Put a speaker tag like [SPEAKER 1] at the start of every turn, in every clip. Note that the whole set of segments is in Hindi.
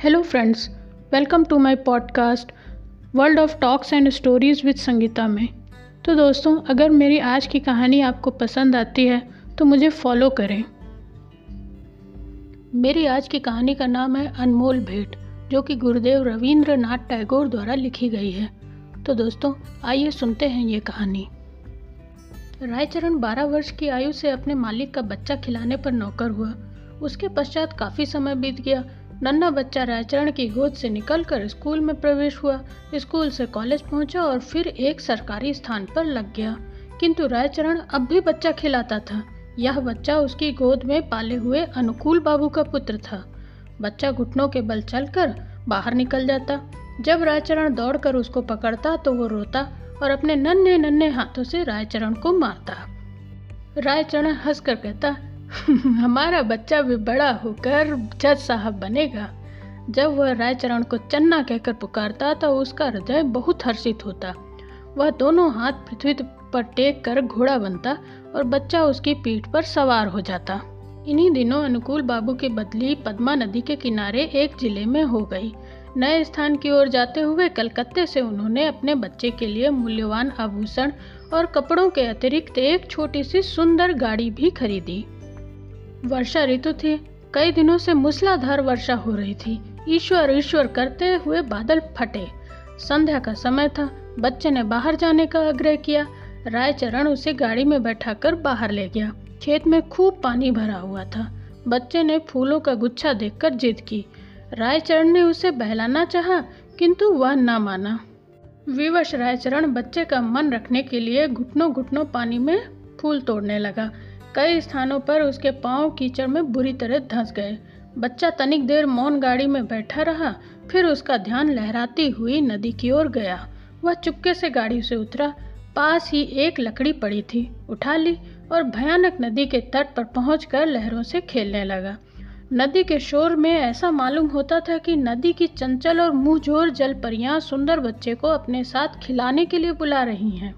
[SPEAKER 1] Hello friends welcome to my podcast world of talks and stories with Sangeeta में। तो दोस्तों, अगर मेरी आज की कहानी आपको पसंद आती है तो मुझे फॉलो करें। मेरी आज की कहानी का नाम है अनमोल भेंट, जो कि गुरुदेव रविंद्रनाथ टैगोर द्वारा लिखी गई है। तो दोस्तों, आइए सुनते हैं ये कहानी। रायचरण 12 वर्ष की आयु से अपने मालिक का बच्चा खिलाने पर नौकर हुआ। उसके पश्चात काफ़ी समय बीत गया नन्ना बच्चा रायचरण की गोद से निकलकर स्कूल में प्रवेश हुआ। स्कूल से कॉलेज पहुँचा और फिर एक सरकारी स्थान पर लग गया। किंतु रायचरण अब भी बच्चा खिलाता था। यह बच्चा उसकी गोद में पाले हुए अनुकूल बाबू का पुत्र था। बच्चा घुटनों के बल चलकर बाहर निकल जाता। जब रायचरण दौड़कर उसको पकड़ता तो वो रोता और अपने नन्हे नन्हे हाथों से रायचरण को मारता। रायचरण हंसकर कहता हमारा बच्चा भी बड़ा होकर जज साहब बनेगा। जब वह रायचरण को चन्ना कहकर पुकारता तो उसका हृदय बहुत हर्षित होता। वह दोनों हाथ पृथ्वी पर टेक कर घोड़ा बनता और बच्चा उसकी पीठ पर सवार हो जाता। इन्हीं दिनों अनुकूल बाबू की बदली पद्मा नदी के किनारे एक ज़िले में हो गई। नए स्थान की ओर जाते हुए कलकत्ते से उन्होंने अपने बच्चे के लिए मूल्यवान आभूषण और कपड़ों के अतिरिक्त एक छोटी सी सुंदर गाड़ी भी खरीदी। वर्षा ऋतु थी। कई दिनों से मूसलाधार वर्षा हो रही थी। ईश्वर ईश्वर करते हुए बादल फटे। संध्या का समय था। बच्चे ने बाहर जाने का आग्रह किया। रायचरण उसे गाड़ी में बैठाकर बाहर ले गया। खेत में खूब पानी भरा हुआ था। बच्चे ने फूलों का गुच्छा देखकर जिद की। रायचरण ने उसे बहलाना चाहा, किंतु वह न माना। विवश रायचरण बच्चे का मन रखने के लिए घुटनों घुटनों पानी में फूल तोड़ने लगा। कई स्थानों पर उसके पाँव कीचड़ में बुरी तरह धंस गए। बच्चा तनिक देर मौन गाड़ी में बैठा रहा, फिर उसका ध्यान लहराती हुई नदी की ओर गया। वह चुपके से गाड़ी से उतरा। पास ही एक लकड़ी पड़ी थी, उठा ली और भयानक नदी के तट पर पहुंचकर लहरों से खेलने लगा। नदी के शोर में ऐसा मालूम होता था कि नदी की चंचल और मुंहजोर जल परियाँ सुंदर बच्चे को अपने साथ खिलाने के लिए बुला रही हैं।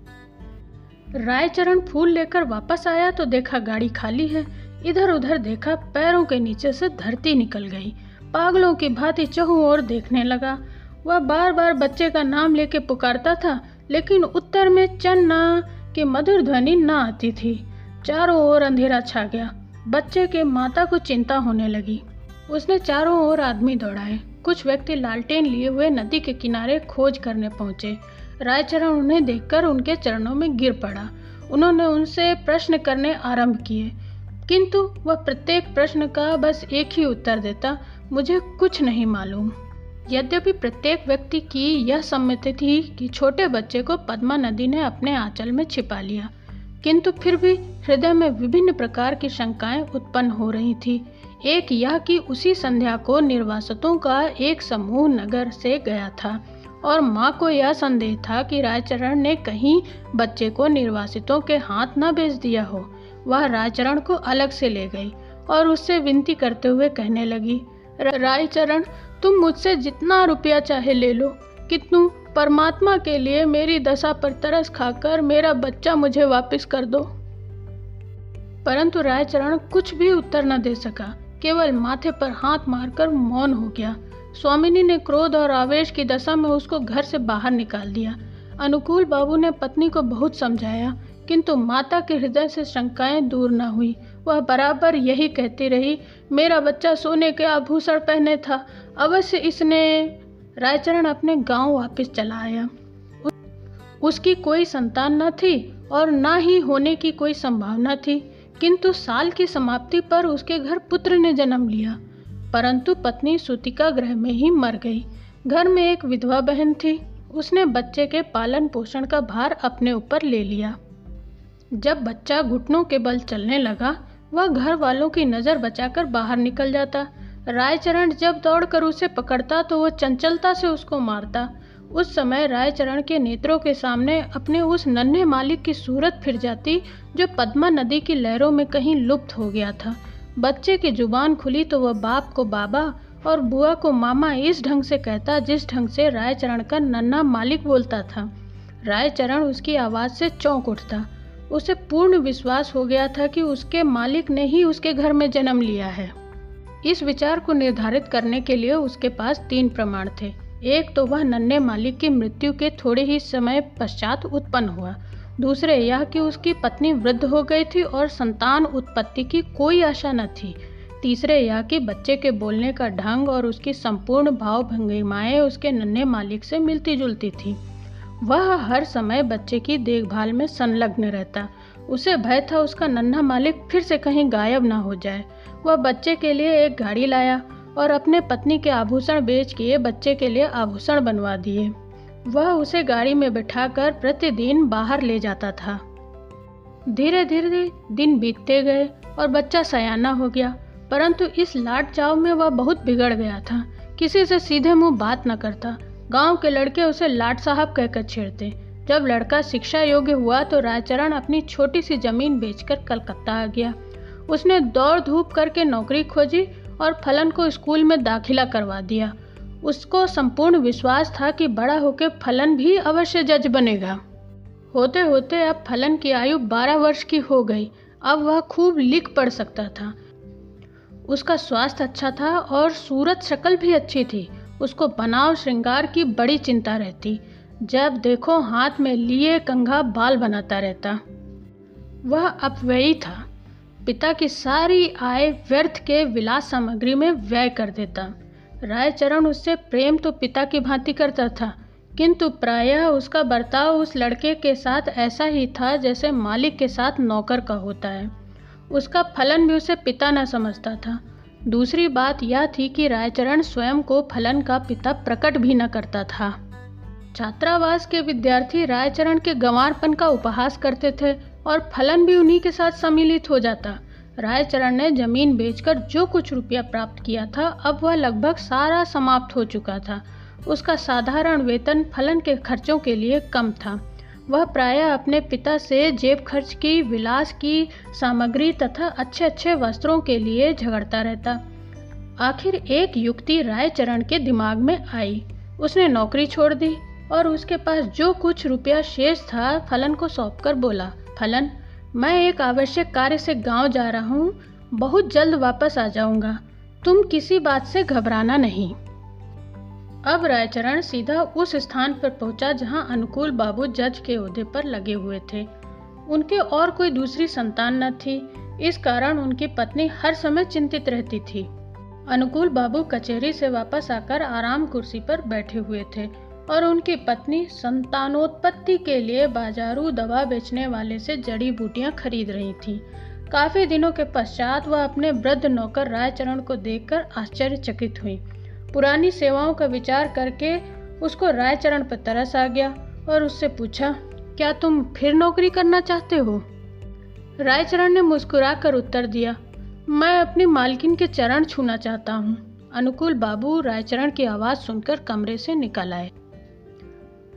[SPEAKER 1] रायचरण फूल लेकर वापस आया तो देखा गाड़ी खाली है। इधर उधर देखा पैरों के नीचे से धरती निकल गई। पागलों की भांति चहु और देखने लगा। वह बार बार बच्चे का नाम लेके पुकारता था, लेकिन उत्तर में चन्ना की मधुर ध्वनि न आती थी। चारों ओर अंधेरा छा गया। बच्चे के माता को चिंता होने लगी। उसने चारों ओर आदमी दौड़ाए। कुछ व्यक्ति लालटेन लिए हुए नदी के किनारे खोज करने पहुँचे। रायचरण उन्हें देखकर उनके चरणों में गिर पड़ा। उन्होंने उनसे प्रश्न करने आरंभ किए। किंतु वह प्रत्येक प्रश्न का बस एक ही उत्तर देता, मुझे कुछ नहीं मालूम। यद्यपि प्रत्येक व्यक्ति की यह सम्मति थी कि छोटे बच्चे को पद्मा नदी ने अपने आंचल में छिपा लिया। किंतु फिर भी हृदय में विभिन्न प्रकार की शंकाएँ उत्पन्न हो रही थी। एक यह कि उसी संध्या को निर्वासितों का एक समूह नगर से गया था। और माँ को यह संदेह था कि रायचरण ने कहीं बच्चे को निर्वासितों के हाथ न भेज दिया हो। वह रायचरण को अलग से ले गई और उससे विनती करते हुए कहने लगी रायचरण, तुम मुझसे जितना रुपया चाहे ले लो, कितनु? परमात्मा के लिए मेरी दशा पर तरस खाकर मेरा बच्चा मुझे वापस कर दो। परंतु रायचरण कुछ भी उत्तर न दे सका। केवल माथे पर हाथ मारकर मौन हो गया। स्वामिनी ने क्रोध और आवेश की दशा में उसको घर से बाहर निकाल दिया। अनुकूल बाबू ने पत्नी को बहुत समझाया, किंतु माता के हृदय से शंकाएँ दूर न हुई। वह बराबर यही कहती रही, मेरा बच्चा सोने के आभूषण पहने था, अवश्य इसने रायचरण अपने गाँव वापस चला आया। उसकी कोई संतान न थी और न ही होने की कोई संभावना थी, किंतु साल की समाप्ति पर उसके घर पुत्र ने जन्म लिया। परंतु पत्नी सुतिका ग्रह में ही मर गई। घर में एक विधवा बहन थी। उसने बच्चे के पालन पोषण का भार अपने ऊपर ले लिया। जब बच्चा घुटनों के बल चलने लगा, वह घर वालों की नज़र बचाकर बाहर निकल जाता। रायचरण जब दौड़कर उसे पकड़ता तो वह चंचलता से उसको मारता। उस समय रायचरण के नेत्रों के सामने अपने उस नन्हे मालिक की सूरत फिर जाती, जो पद्मा नदी की लहरों में कहीं लुप्त हो गया था। बच्चे की ज़ुबान खुली तो वह बाप को बाबा और बुआ को मामा इस ढंग से कहता जिस ढंग से रायचरण का नन्ना मालिक बोलता था। रायचरण उसकी आवाज़ से चौंक उठता। उसे पूर्ण विश्वास हो गया था कि उसके मालिक ने ही उसके घर में जन्म लिया है। इस विचार को निर्धारित करने के लिए उसके पास तीन प्रमाण थे। एक तो वह नन्हे मालिक की मृत्यु के थोड़े ही समय पश्चात उत्पन्न हुआ। दूसरे यह कि उसकी पत्नी वृद्ध हो गई थी और संतान उत्पत्ति की कोई आशा न थी। तीसरे यह कि बच्चे के बोलने का ढंग और उसकी संपूर्ण भाव भंगिमाएँ उसके नन्हे मालिक से मिलती जुलती थी। वह हर समय बच्चे की देखभाल में संलग्न रहता। उसे भय था उसका नन्हा मालिक फिर से कहीं गायब ना हो जाए। वह बच्चे के लिए एक गाड़ी लाया और अपने पत्नी के आभूषण बेच के बच्चे के लिए आभूषण बनवा दिए। वह उसे गाड़ी में बिठाकर प्रतिदिन बाहर ले जाता था। धीरे धीरे दिन बीतते गए और बच्चा सयाना हो गया, परंतु इस लाट चाव में वह बहुत बिगड़ गया था। किसी से सीधे मुँह बात न करता। गाँव के लड़के उसे लाट साहब कहकर छेड़ते। जब लड़का शिक्षा योग्य हुआ तो रायचरण अपनी छोटी सी ज़मीन बेचकर कलकत्ता आ गया। उसने दौड़ धूप करके नौकरी खोजी और फलन को स्कूल में दाखिला करवा दिया। उसको संपूर्ण विश्वास था कि बड़ा होकर फलन भी अवश्य जज बनेगा। होते होते अब फलन की आयु बारह वर्ष की हो गई। अब वह खूब लिख पढ़ सकता था। उसका स्वास्थ्य अच्छा था और सूरत शक्ल भी अच्छी थी। उसको बनाव श्रृंगार की बड़ी चिंता रहती। जब देखो हाथ में लिए कंघा बाल बनाता रहता। वह अपव्ययी था। पिता की सारी आय व्यर्थ के विलास सामग्री में व्यय कर देता। रायचरण उससे प्रेम तो पिता की भांति करता था, किंतु प्रायः उसका बर्ताव उस लड़के के साथ ऐसा ही था जैसे मालिक के साथ नौकर का होता है। उसका फलन भी उसे पिता न समझता था। दूसरी बात यह थी कि रायचरण स्वयं को फलन का पिता प्रकट भी न करता था। छात्रावास के विद्यार्थी रायचरण के गंवारपन का उपहास करते थे और फलन भी उन्हीं के साथ सम्मिलित हो जाता। रायचरण ने ज़मीन बेचकर जो कुछ रुपया प्राप्त किया था, अब वह लगभग सारा समाप्त हो चुका था। उसका साधारण वेतन फलन के खर्चों के लिए कम था। वह प्रायः अपने पिता से जेब खर्च की, विलास की सामग्री तथा अच्छे अच्छे वस्त्रों के लिए झगड़ता रहता। आखिर एक युक्ति रायचरण के दिमाग में आई। उसने नौकरी छोड़ दी और उसके पास जो कुछ रुपया शेष था, फलन को सौंप कर बोला, फलन मैं एक आवश्यक कार्य से गाँव जा रहा हूँ, बहुत जल्द वापस आ जाऊँगा। तुम किसी बात से घबराना नहीं। अब रायचरण सीधा उस स्थान पर पहुँचा जहाँ अनुकूल बाबू जज के ओहदे पर लगे हुए थे। उनके और कोई दूसरी संतान न थी, इस कारण उनकी पत्नी हर समय चिंतित रहती थी। अनुकूल बाबू कचहरी से वापस आकर आराम कुर्सी पर बैठे हुए थे। और उनकी पत्नी संतानोत्पत्ति के लिए बाजारू दवा बेचने वाले से जड़ी बूटियाँ खरीद रही थी। काफ़ी दिनों के पश्चात वह अपने वृद्ध नौकर रायचरण को देखकर आश्चर्यचकित हुई। पुरानी सेवाओं का विचार करके उसको रायचरण पर तरस आ गया और उससे पूछा, क्या तुम फिर नौकरी करना चाहते हो? रायचरण ने मुस्कुराकर उत्तर दिया, मैं अपनी मालकिन के चरण छूना चाहता हूँ। अनुकूल बाबू रायचरण की आवाज़ सुनकर कमरे से निकल आए।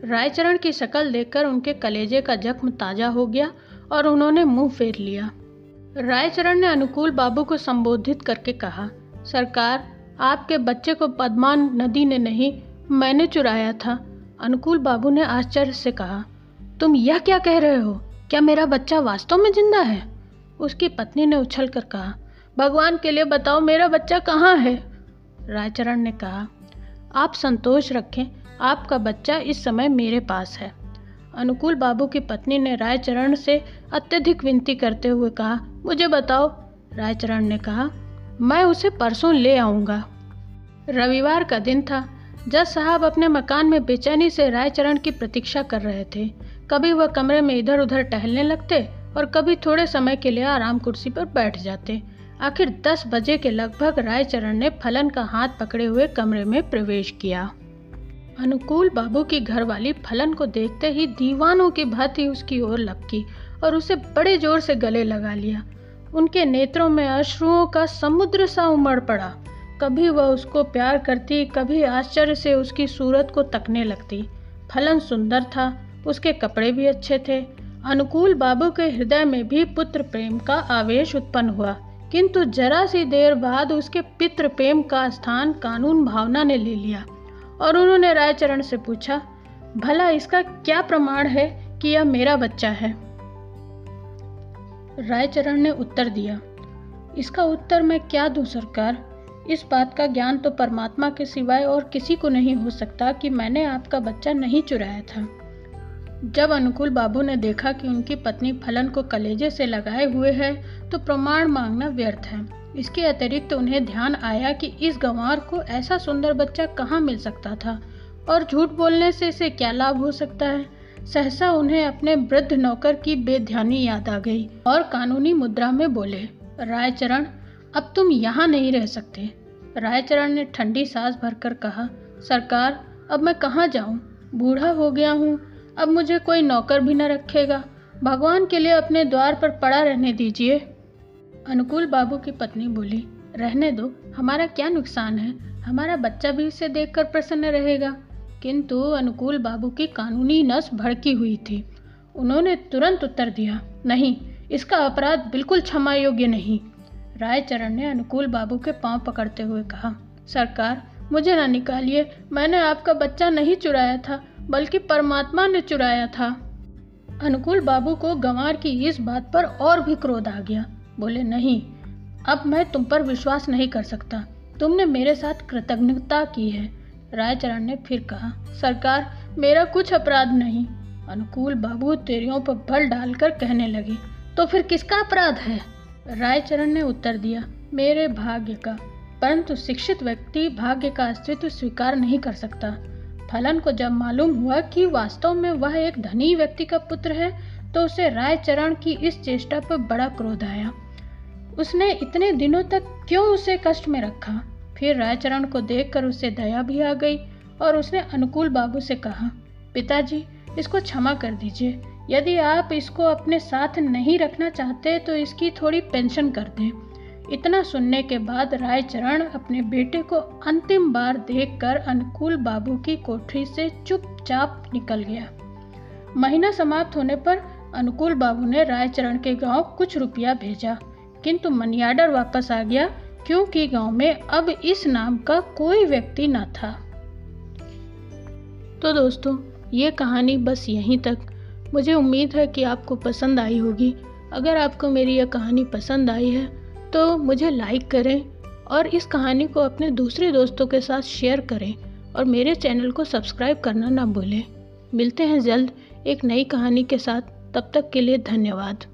[SPEAKER 1] रायचरण की शक्ल देखकर उनके कलेजे का जख्म ताज़ा हो गया और उन्होंने मुँह फेर लिया। रायचरण ने अनुकूल बाबू को संबोधित करके कहा, सरकार, आपके बच्चे को पद्मान नदी ने नहीं, मैंने चुराया था। अनुकूल बाबू ने आश्चर्य से कहा, तुम यह क्या कह रहे हो? क्या मेरा बच्चा वास्तव में ज़िंदा है? उसकी पत्नी ने उछल कर कहा, भगवान के लिए बताओ मेरा बच्चा कहाँ है? रायचरण ने कहा, आप संतोष रखें आपका बच्चा इस समय मेरे पास है। अनुकूल बाबू की पत्नी ने रायचरण से अत्यधिक विनती करते हुए कहा, मुझे बताओ, रायचरण ने कहा, मैं उसे परसों ले आऊँगा। रविवार का दिन था। जज साहब अपने मकान में बेचैनी से रायचरण की प्रतीक्षा कर रहे थे। कभी वह कमरे में इधर उधर टहलने लगते और कभी थोड़े समय के लिए आराम कुर्सी पर बैठ जाते। आखिर दस बजे के लगभग रायचरण ने फलन का हाथ पकड़े हुए कमरे में प्रवेश किया। अनुकूल बाबू की घरवाली फलन को देखते ही दीवानों की भांति उसकी ओर लपकी और उसे बड़े ज़ोर से गले लगा लिया। उनके नेत्रों में अश्रुओं का समुद्र सा उमड़ पड़ा। कभी वह उसको प्यार करती, कभी आश्चर्य से उसकी सूरत को तकने लगती। फलन सुंदर था, उसके कपड़े भी अच्छे थे। अनुकूल बाबू के हृदय में भी पुत्र प्रेम का आवेश उत्पन्न हुआ। किंतु जरा सी देर बाद उसके पितृ प्रेम का स्थान कानून भावना ने ले लिया। और उन्होंने रायचरण से पूछा, भला इसका क्या प्रमाण है कि यह मेरा बच्चा है? रायचरण ने उत्तर दिया, इसका उत्तर मैं क्या दूँ सरकार? इस बात का ज्ञान तो परमात्मा के सिवाय और किसी को नहीं हो सकता कि मैंने आपका बच्चा नहीं चुराया था। जब अनुकूल बाबू ने देखा कि उनकी पत्नी फलन को कलेजे से लगाए हुए है तो प्रमाण मांगना व्यर्थ है। इसके अतिरिक्त उन्हें ध्यान आया कि इस गंवार को ऐसा सुंदर बच्चा कहाँ मिल सकता था और झूठ बोलने से इसे क्या लाभ हो सकता है? सहसा उन्हें अपने वृद्ध नौकर की बेध्यानी याद आ गई और कानूनी मुद्रा में बोले, रायचरण, अब तुम यहाँ नहीं रह सकते। रायचरण ने ठंडी सांस भरकर कहा, सरकार, अब मैं कहाँ जाऊँ? बूढ़ा हो गया हूँ। अब मुझे कोई नौकर भी न रखेगा। भगवान के लिए अपने द्वार पर पड़ा रहने दीजिए। अनुकूल बाबू की पत्नी बोली, रहने दो, हमारा क्या नुकसान है? हमारा बच्चा भी इसे देखकर प्रसन्न रहेगा। किंतु अनुकूल बाबू की कानूनी नस भड़की हुई थी। उन्होंने तुरंत उत्तर दिया, नहीं, इसका अपराध बिल्कुल क्षमा योग्य नहीं। रायचरण ने अनुकूल बाबू के पाँव पकड़ते हुए कहा, सरकार, मुझे ना निकालिए। मैंने आपका बच्चा नहीं चुराया था, बल्कि परमात्मा ने चुराया था। अनुकूल बाबू को गंवार की इस बात पर और भी क्रोध आ गया। बोले, नहीं, अब मैं तुम पर विश्वास नहीं कर सकता। तुमने मेरे साथ कृतज्ञता की है। रायचरण ने फिर कहा, सरकार, मेरा कुछ अपराध नहीं। अनुकूल बाबू तेरियों पर बल डालकर कहने लगे तो फिर किसका अपराध है? रायचरण ने उत्तर दिया, मेरे भाग्य का। परंतु शिक्षित व्यक्ति भाग्य का अस्तित्व स्वीकार नहीं कर सकता। फलन को जब मालूम हुआ कि वास्तव में वह एक धनी व्यक्ति का पुत्र है तो उसे रायचरण की इस चेष्टा पर बड़ा क्रोध आया। उसने इतने दिनों तक क्यों उसे कष्ट में रखा? फिर रायचरण को देखकर उसे दया भी आ गई और उसने अनुकूल बाबू से कहा, पिताजी, इसको क्षमा कर दीजिए। यदि आप इसको अपने साथ नहीं रखना चाहते तो इसकी थोड़ी पेंशन कर दें। इतना सुनने के बाद रायचरण अपने बेटे को अंतिम बार देखकर अनुकूल बाबू की कोठरी से चुपचाप निकल गया। महीना समाप्त होने पर अनुकूल बाबू ने रायचरण के गाँव कुछ रुपया भेजा। किंतु मनियाडर वापस आ गया, क्योंकि गाँव में अब इस नाम का कोई व्यक्ति न था। तो दोस्तों, ये कहानी बस यहीं तक। मुझे उम्मीद है कि आपको पसंद आई होगी। अगर आपको मेरी यह कहानी पसंद आई है तो मुझे लाइक करें और इस कहानी को अपने दूसरे दोस्तों के साथ शेयर करें और मेरे चैनल को सब्सक्राइब करना ना भूलें। मिलते हैं जल्द एक नई कहानी के साथ। तब तक के लिए धन्यवाद।